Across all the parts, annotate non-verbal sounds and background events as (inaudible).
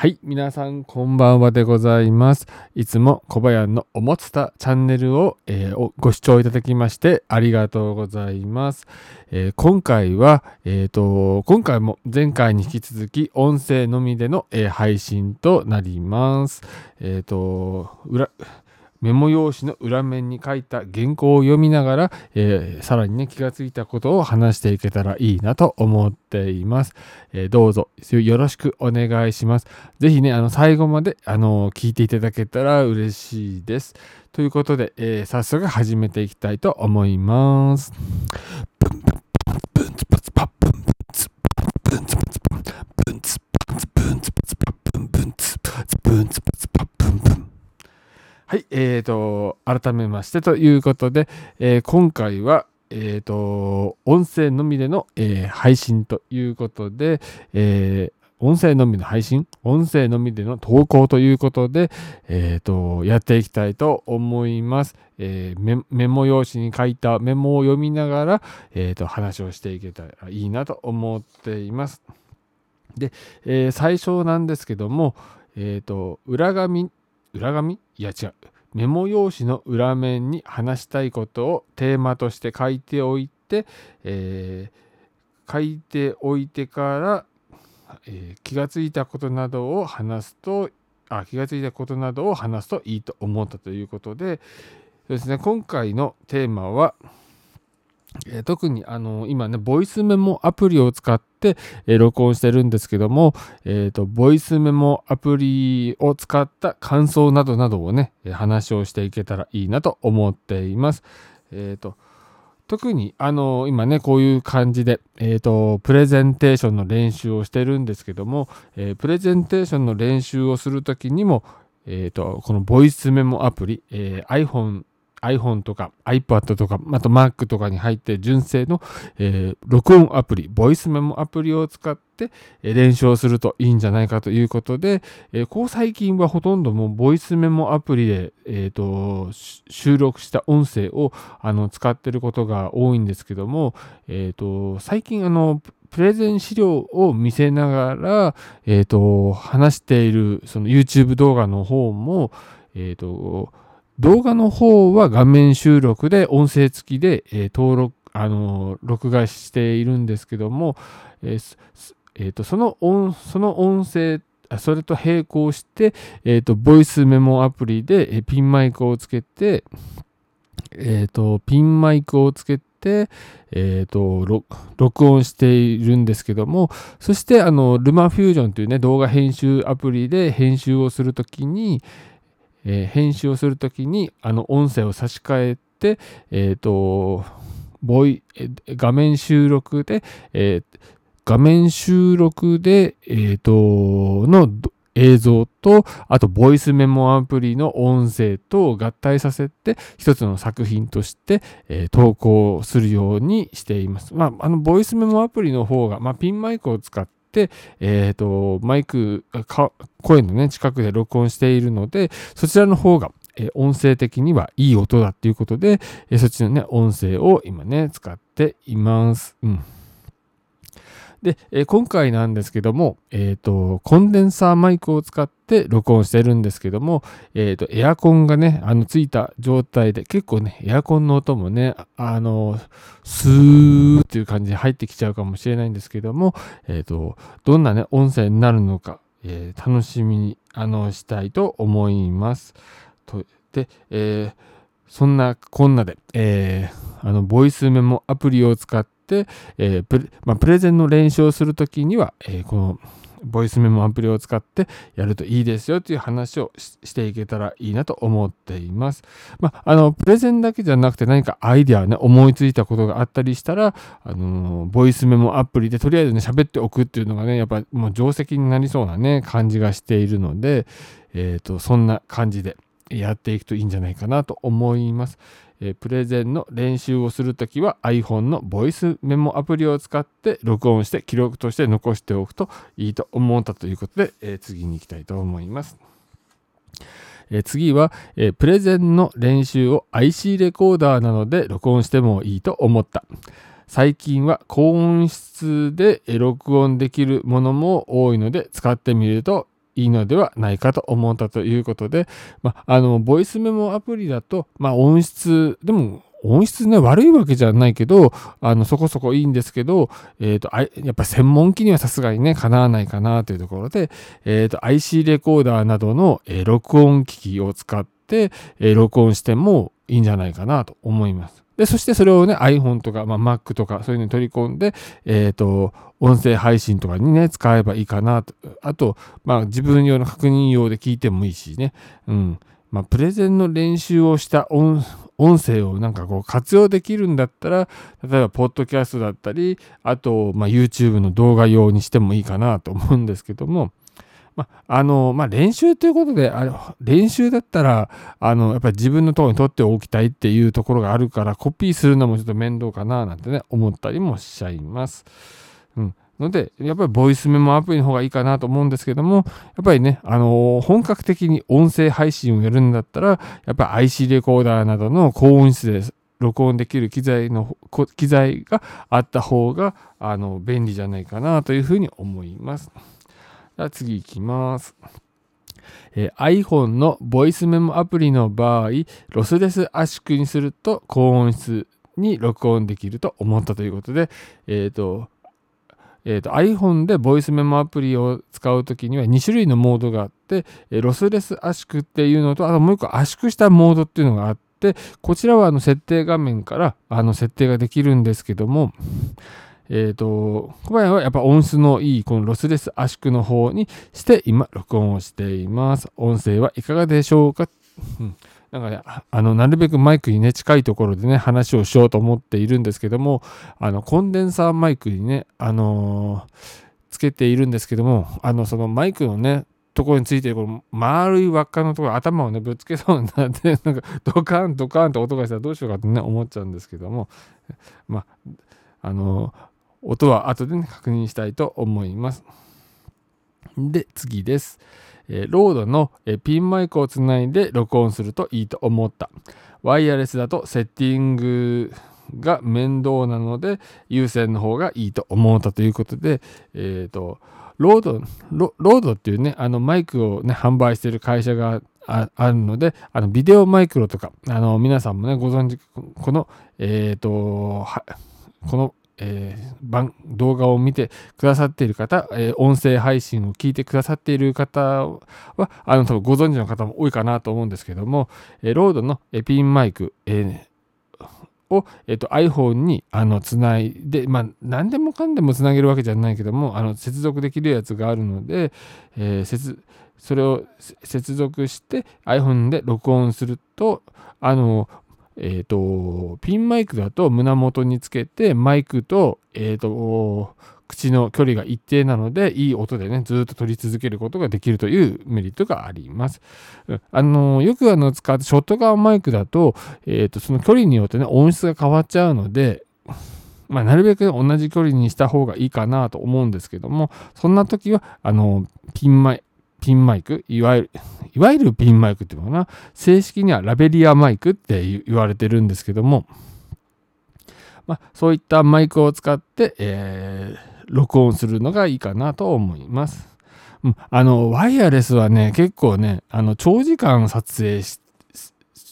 はい、皆さんこんばんはでございます。いつも小林のおもつたチャンネルを、えーご視聴いただきましてありがとうございます。えー今回は、えーと、今回も前回に引き続き音声のみでの、えー配信となります。えっ、と、裏、メモ用紙の裏面に書いた原稿を読みながら、えーさらにね気がついたことを話していけたらいいなと思っています。えーどうぞよろしくお願いします。ぜひねあの最後まであの聞いていただけたら嬉しいです。ということで、えー早速始めていきたいと思います。ブンツブンツブンツブンツブンツはい、えーと、改めましてということで、えー今回は、えーと、音声のみでの、えー配信ということで、えー音声のみの配信、音声のみでの投稿ということで、えーと、やっていきたいと思います。えーメモ用紙に書いたメモを読みながら、えーと、話をしていけたらいいなと思っています。で、えー最初なんですけども、えーと、裏紙裏紙？いや違う。メモ用紙の裏面に話したいことをテーマとして書いておいて、えー書いておいてから、えー気がついたことなどを話すとあ気がついたことなどを話すといいと思ったということでそうですね。今回のテーマは、えー特にあの今ねボイスメモアプリを使って、えー録音してるんですけども、えーとボイスメモアプリを使った感想などなどをね話をしていけたらいいなと思っています。えーと特にあの今ねこういう感じで、えーとプレゼンテーションの練習をしてるんですけども、えープレゼンテーションの練習をする時にも、えーとこのボイスメモアプリ、えー iPhone iPhone とか iPad とか、あと Mac とかに入って純正の、えー録音アプリ、ボイスメモアプリを使って、えー練習をするといいんじゃないかということで、えーこう最近はほとんどもうボイスメモアプリで、えーと収録した音声をあの使ってることが多いんですけども、えーと最近あのプレゼン資料を見せながら、えーと話しているその YouTube 動画の方も、えーと動画の方は画面収録で音声付きで、えー登録、あの録画しているんですけども、えーすすえーとその音その音声それと並行して、えーとボイスメモアプリで、えピンマイクをつけて、えーとピンマイクをつけて、えーと録音しているんですけどもそしてあのルマフュージョンというね動画編集アプリで編集をするときに、えー編集をするときにあの音声を差し替えて、えっ、と、ボイ、画面収録で、えー画面収録で、えっ、と、の映像と、あと、ボイスメモアプリの音声と合体させて、一つの作品として、えー投稿するようにしています。まあ、あの、ボイスメモアプリの方が、まあ、ピンマイクを使って、えっ、と、マイク、か声のね、近くで録音しているので、そちらの方が、えー音声的にはいい音だっていうことで、えーそっちのね、音声を今ね、使っています。うん。で、えー今回なんですけども、えっ、と、コンデンサーマイクを使って録音してるんですけども、えっ、と、エアコンがね、あの、ついた状態で、結構ね、エアコンの音もね、あの、スーっていう感じで入ってきちゃうかもしれないんですけども、えっ、と、どんなね、音声になるのか、えー楽しみに、あの、したいと思います。とで、えーそんなこんなで、えーあの、ボイスメモアプリを使って、えープレまあ、プレゼンの練習をするときには、えーこのボイスメモアプリを使ってやるといいですよという話をししていけたらいいなと思っています。まあ、あの、プレゼンだけじゃなくて何かアイデアね、思いついたことがあったりしたら、あのーボイスメモアプリでとりあえずね、喋っておくっていうのがね、やっぱもう定石になりそうなね、感じがしているので、えっ、と、そんな感じでやっていくといいんじゃないかなと思います。えープレゼンの練習をするときは iPhone のボイスメモアプリを使って録音して記録として残しておくといいと思ったということで、えー次に行きたいと思います。えー次は、えープレゼンの練習を IC レコーダーなどで録音してもいいと思った。最近は高音質でえ録音できるものも多いので使ってみるといいのではないかと思ったということで、まあ、あの、ボイスメモアプリだと、まあ、音質、でも、音質ね、悪いわけじゃないけど、あの、そこそこいいんですけど、えっ、ー、と、やっぱ専門機にはさすがにね、かなわないかなというところで、えっ、ー、と、IC レコーダーなどの、えー、録音機器を使って、え録音してもいいんじゃないかなと思います。で、そしてそれをね、iPhone とか、まあ、Mac とか、そういうのに取り込んで、えっ、と、音声配信とかにね、使えばいいかなと。あと、まあ、自分用の確認用で聞いてもいいしね。うん。まあ、プレゼンの練習をした音声をなんかこう活用できるんだったら、例えば、ポッドキャストだったり、あと、ま、YouTube の動画用にしてもいいかなと思うんですけども、まあ、の、まあ、練習ということで、あれ練習だったら、あの、やっぱり自分のところに取っておきたいっていうところがあるから、コピーするのもちょっと面倒かななんてね、思ったりもしちゃいます。うん。ので、やっぱりボイスメモアプリの方がいいかなと思うんですけども、やっぱりね、あの、本格的に音声配信をやるんだったら、やっぱり IC レコーダーなどの高音質で録音できる機材の、機材があった方が、あの、便利じゃないかなというふうに思います。では次いきます。えー、iPhone のボイスメモアプリの場合、ロスレス圧縮にすると高音質に録音できると思ったということで、えっ、ー、と、えーと、iPhone でボイスメモアプリを使うときには2種類のモードがあって、えロスレス圧縮っていうのと、あともう一個圧縮したモードっていうのがあって、こちらはあの設定画面からあの設定ができるんですけども、えっ、ー、と、小林はやっぱ音質のいいこのロスレス圧縮の方にして今録音をしています。音声はいかがでしょうか、うん。なんかね、あの、なるべくマイクにね、近いところでね、話をしようと思っているんですけども、あの、コンデンサーマイクにね、あのー、つけているんですけども、あの、そのマイクのね、ところについてるこの丸い輪っかのところ頭をねぶつけそうになって (laughs) なんかドカンドカンと音がしたらどうしようかってね思っちゃうんですけども。まああの音は後でね確認したいと思いますで次ですえロードの、えピンマイクをつないで録音するといいと思った。ワイヤレスだとセッティングが面倒なので有線の方がいいと思ったということで、え、ー、と、ロードロ、ードっていうね、あのマイクをね、販売してる会社があるので、あのビデオマイクロとか、あの皆さんもね、ご存知、この、えっ、ー、と、このえー、動画を見てくださっている方、えー、音声配信を聞いてくださっている方は、あの、多分ご存知の方も多いかなと思うんですけども、えー、ロードのピンマイク、えを、えーと、iPhone にあのつないで、まあ、何でもかんでもつなげるわけじゃないけども、あの接続できるやつがあるので、えー、それを接続して iPhone で録音すると、あの、えっ、ー、と、ピンマイクだと胸元につけて、マイクと、えっ、ー、と、口の距離が一定なので、いい音でね、ずっと取り続けることができるというメリットがあります。あの、よくあの、使っ、ショットガンマイクだと、えっ、ー、と、その距離によってね、音質が変わっちゃうので、まあ、なるべく同じ距離にした方がいいかなと思うんですけども、そんな時は、あの、ピンマイ、ピンマイク、いわゆる、いわゆるピンマイクっていうのかな、正式にはラベリアマイクって言われてるんですけども、まあ、そういったマイクを使って、えー、録音するのがいいかなと思います。あの、ワイヤレスはね、結構ね、あの、長時間撮影し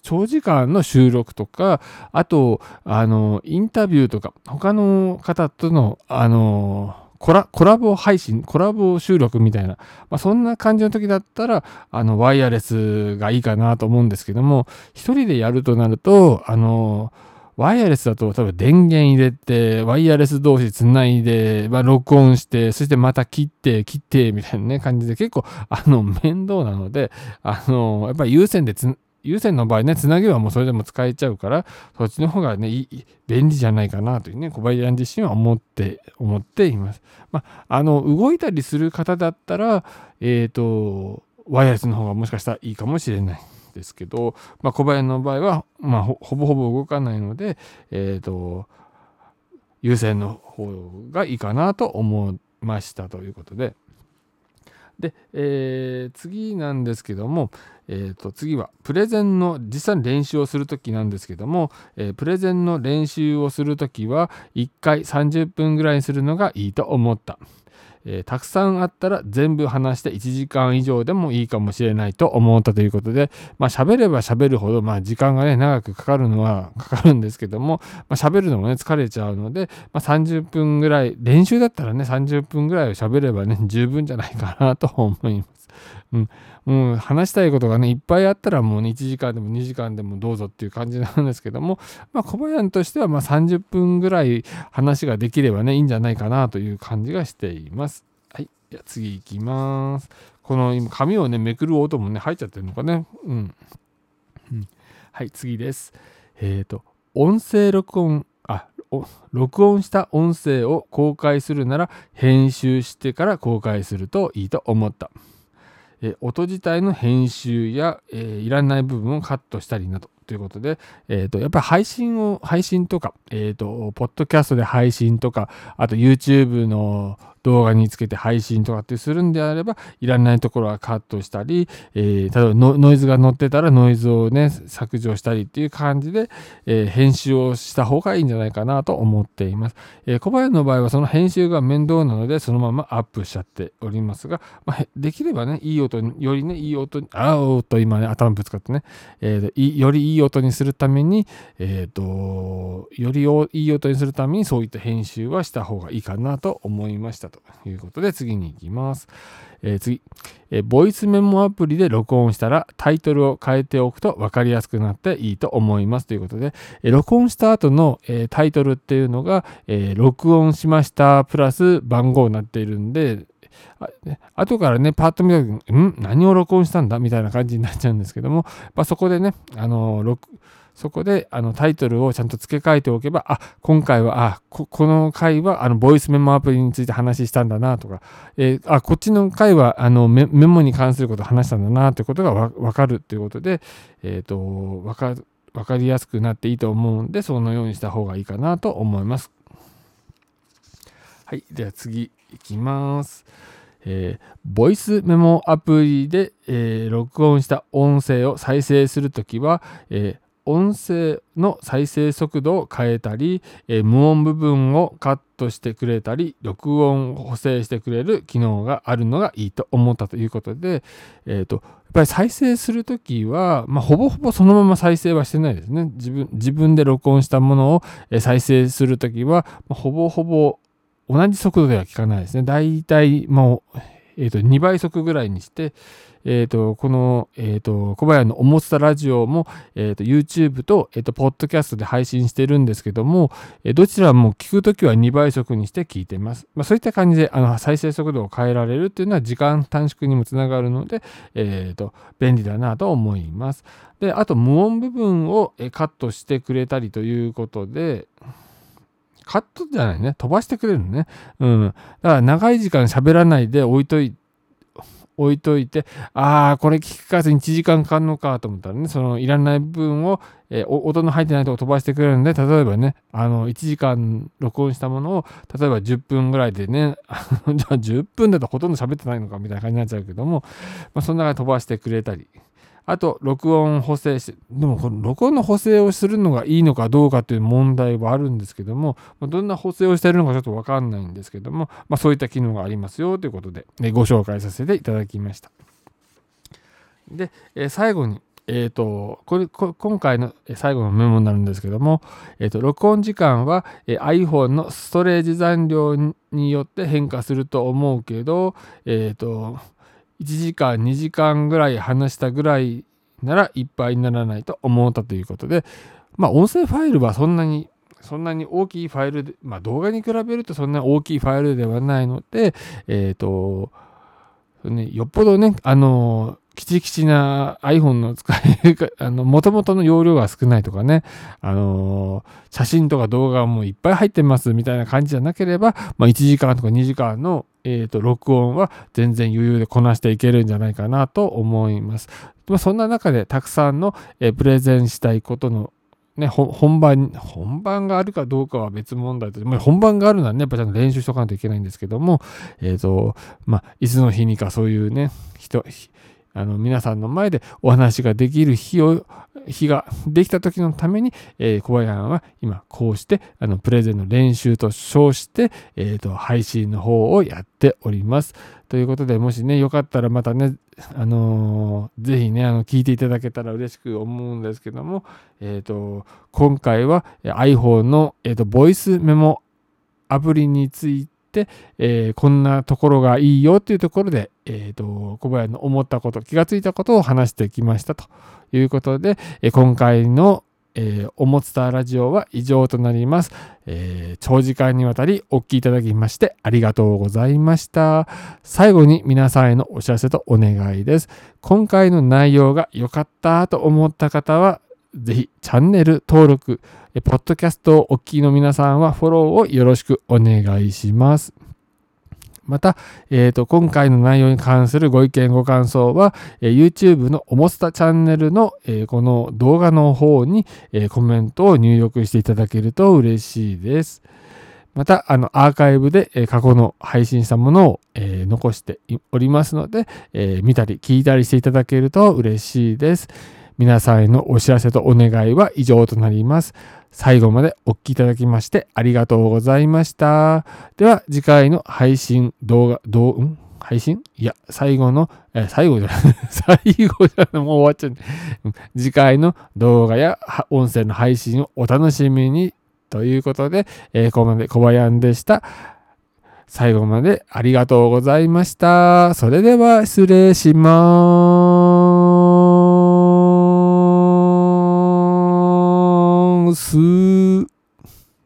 長時間の収録とか、あと、あの、インタビューとか、他の方との、あの、コラコラボ配信、コラボ収録みたいな、まあ、そんな感じの時だったら、あの、ワイヤレスがいいかなと思うんですけども、一人でやるとなると、あの、ワイヤレスだと多分電源入れて、ワイヤレス同士つないで、まあ、録音して、そしてまた切って、切って、みたいなね、感じで結構、あの、面倒なので、あの、やっぱり有線でつ有線の場合ね、つなげばもうそれでも使えちゃうから、そっちの方がね、便利じゃないかなというね、小林自身は思って、思っています。まあ、あの、動いたりする方だったら、えっ、ー、と、ワイヤレスの方がもしかしたらいいかもしれないですけど、まあ、小林の場合は、まあ、ほぼほぼ動かないので、えっ、ー、と、有線の方がいいかなと思いましたということで、で、えー、次なんですけども、えー、と次はプレゼンの実際に練習をする時なんですけども、えー、プレゼンの練習をする時は1回30分ぐらいにするのがいいと思った。えー、たくさんあったら全部話して1時間以上でもいいかもしれないと思ったということで、まあ、喋れば喋るほど、まあ、時間がね、長くかかるのは (laughs) かかるんですけども、まあ、喋るのもね、疲れちゃうので、まあ、30分ぐらい、練習だったらね、30分ぐらいを喋ればね、十分じゃないかなと思います。うん。う、話したいことがね、いっぱいあったらもう、ね、1時間でも2時間でもどうぞっていう感じなんですけども、まあ、小林としてはま30分ぐらい話ができればね、いいんじゃないかなという感じがしています。はい。じゃ次行きます。この今、紙をね、めくる音もね、入っちゃってるのかね。うん。うん、はい、次です。えっ、ー、と、音声録音、あ、録音した音声を公開するなら編集してから公開するといいと思った。え音自体の編集や、え、いらない部分をカットしたりなどということで、えーと、やっぱり配信を配信とか、えーと、ポッドキャストで配信とかあと YouTube の動画につけて配信とかってするんであればいらないところはカットしたり、えー、例えばノイズが乗ってたらノイズをね削除したりっていう感じで、えー、編集をした方がいいんじゃないかなと思っています、えー、小林の場合はその編集が面倒なのでそのままアップしちゃっておりますが、まあ、できればねいい音よりねいい音あおっと今ね頭ぶつかってね、えー、よりいい音にするためにえっ、とよりいい音にするためにそういった編集はした方がいいかなと思いました。ということで次に行きます。えー、次、えー、ボイスメモアプリで録音したらタイトルを変えておくと分かりやすくなっていいと思いますということで、えー、録音した後の、えー、タイトルっていうのが、えー、録音しましたプラス番号になっているんで、あ後からね、パッと見た時に、ん？何を録音したんだ？みたいな感じになっちゃうんですけども、まあ、そこでね、あの録そこであのタイトルをちゃんと付け替えておけば、あ、今回は、あ、この回はあのボイスメモアプリについて話したんだなとか、えー、あ、こっちの回はあのメモに関することを話したんだなということがわかるということで、えっ、ー、と、わか分かりやすくなっていいと思うんで、そのようにした方がいいかなと思います。はい。では次いきます。えー、ボイスメモアプリで、えー、録音した音声を再生するときは、えー音声の再生速度を変えたり、え、無音部分をカットしてくれたり録音を補正してくれる機能があるのがいいと思ったということで、えーと、やっぱり再生するときは、まあ、ほぼほぼそのまま再生はしてないですね。自分自分で録音したものを再生するときは、まあ、ほぼほぼ同じ速度では効かないですね。だいたいもう、えーと2倍速ぐらいにして、えーと、この、えーと、小林のおもつたラジオも、えー、YouTube と,、えー、とポッドキャストで配信してるんですけども、え、どちらも聞くときは2倍速にして聞いてます。まあ、そういった感じであの再生速度を変えられるっていうのは時間短縮にもつながるので、えー、と便利だなと思います。であと無音部分をカットしてくれたりということで、カットじゃないね。飛ばしてくれるのね。うん。だから長い時間喋らないで置いといて、置いといて、ああ、これ聞かずに1時間かかるのかと思ったらね、そのいらない部分を、えー、音の入ってないとこ飛ばしてくれるんで、例えばね、あの、1時間録音したものを、例えば10分ぐらいでね、(laughs) じゃあ10分だとほとんど喋ってないのかみたいな感じになっちゃうけども、まあ、その中で飛ばしてくれたり、あと、録音補正して、でもこの録音の補正をするのがいいのかどうかという問題はあるんですけども、どんな補正をしているのかちょっとわかんないんですけども、まあ、そういった機能がありますよということで、ご紹介させていただきました。で、え最後に、えーと、これ今回の最後のメモになるんですけども、えーと、録音時間は、え iPhone のストレージ残量によって変化すると思うけど、えっ、ー、と1時間2時間ぐらい話したぐらいならいっぱいにならないと思ったということでまあ音声ファイルはそんなにそんなに大きいファイルで、まあ動画に比べるとそんな大きいファイルではないので、えっ、ー、と、ね、よっぽどね、あの、きちきちな iPhone の使い、あの、元々の容量が少ないとかね、あの写真とか動画もいっぱい入ってますみたいな感じじゃなければ、まあ1時間とか2時間のえーと、録音は全然余裕でこなしていけるんじゃないかなと思います。まあ、そんな中でたくさんの、え、プレゼンしたいことのね、本番、本番があるかどうかは別問題で、まあ、本番があるのはね、やっぱちゃんと練習しとかないといけないんですけども、えっ、ー、と、まあ、いつの日にかそういうね、人、あの皆さんの前でお話ができる日を日ができた時のために、えー、小林は今こうしてあのプレゼンの練習と称して、えーと、配信の方をやっております。ということでもしねよかったらまたねあのー、ぜひねあの聞いていただけたら嬉しく思うんですけども、えーと、今回は iPhone の、えーと、ボイスメモアプリについて、えー、こんなところがいいよっていうところで、えーと小林の思ったこと気がついたことを話してきましたと。いうことで、え今回のえー、おもつたラジオは以上となります、えー、長時間にわたりお聴きいただきましてありがとうございました。最後に皆さんへのお知らせとお願いです。今回の内容が良かったと思った方は、ぜひチャンネル登録、ポッドキャストをお聞きの皆さんはフォローをよろしくお願いします。また、えーと、今回の内容に関するご意見ご感想は、えー、YouTube のおもスタチャンネルの、えー、この動画の方に、えー、コメントを入力していただけると嬉しいです。また、あの、アーカイブで、え過去の配信したものを、え残しておりますので、え見たり聞いたりしていただけると嬉しいです。皆さんへのお知らせとお願いは以上となります。最後までお聴きいただきましてありがとうございました。では次回の配信動画、動画、ん？配信？いや、最後の、え最後じゃない、(laughs) 最後じゃない、もう終わっちゃう。次回の動画や音声の配信をお楽しみにということで、えー、ここまで小林でした。最後までありがとうございました。それでは失礼します。十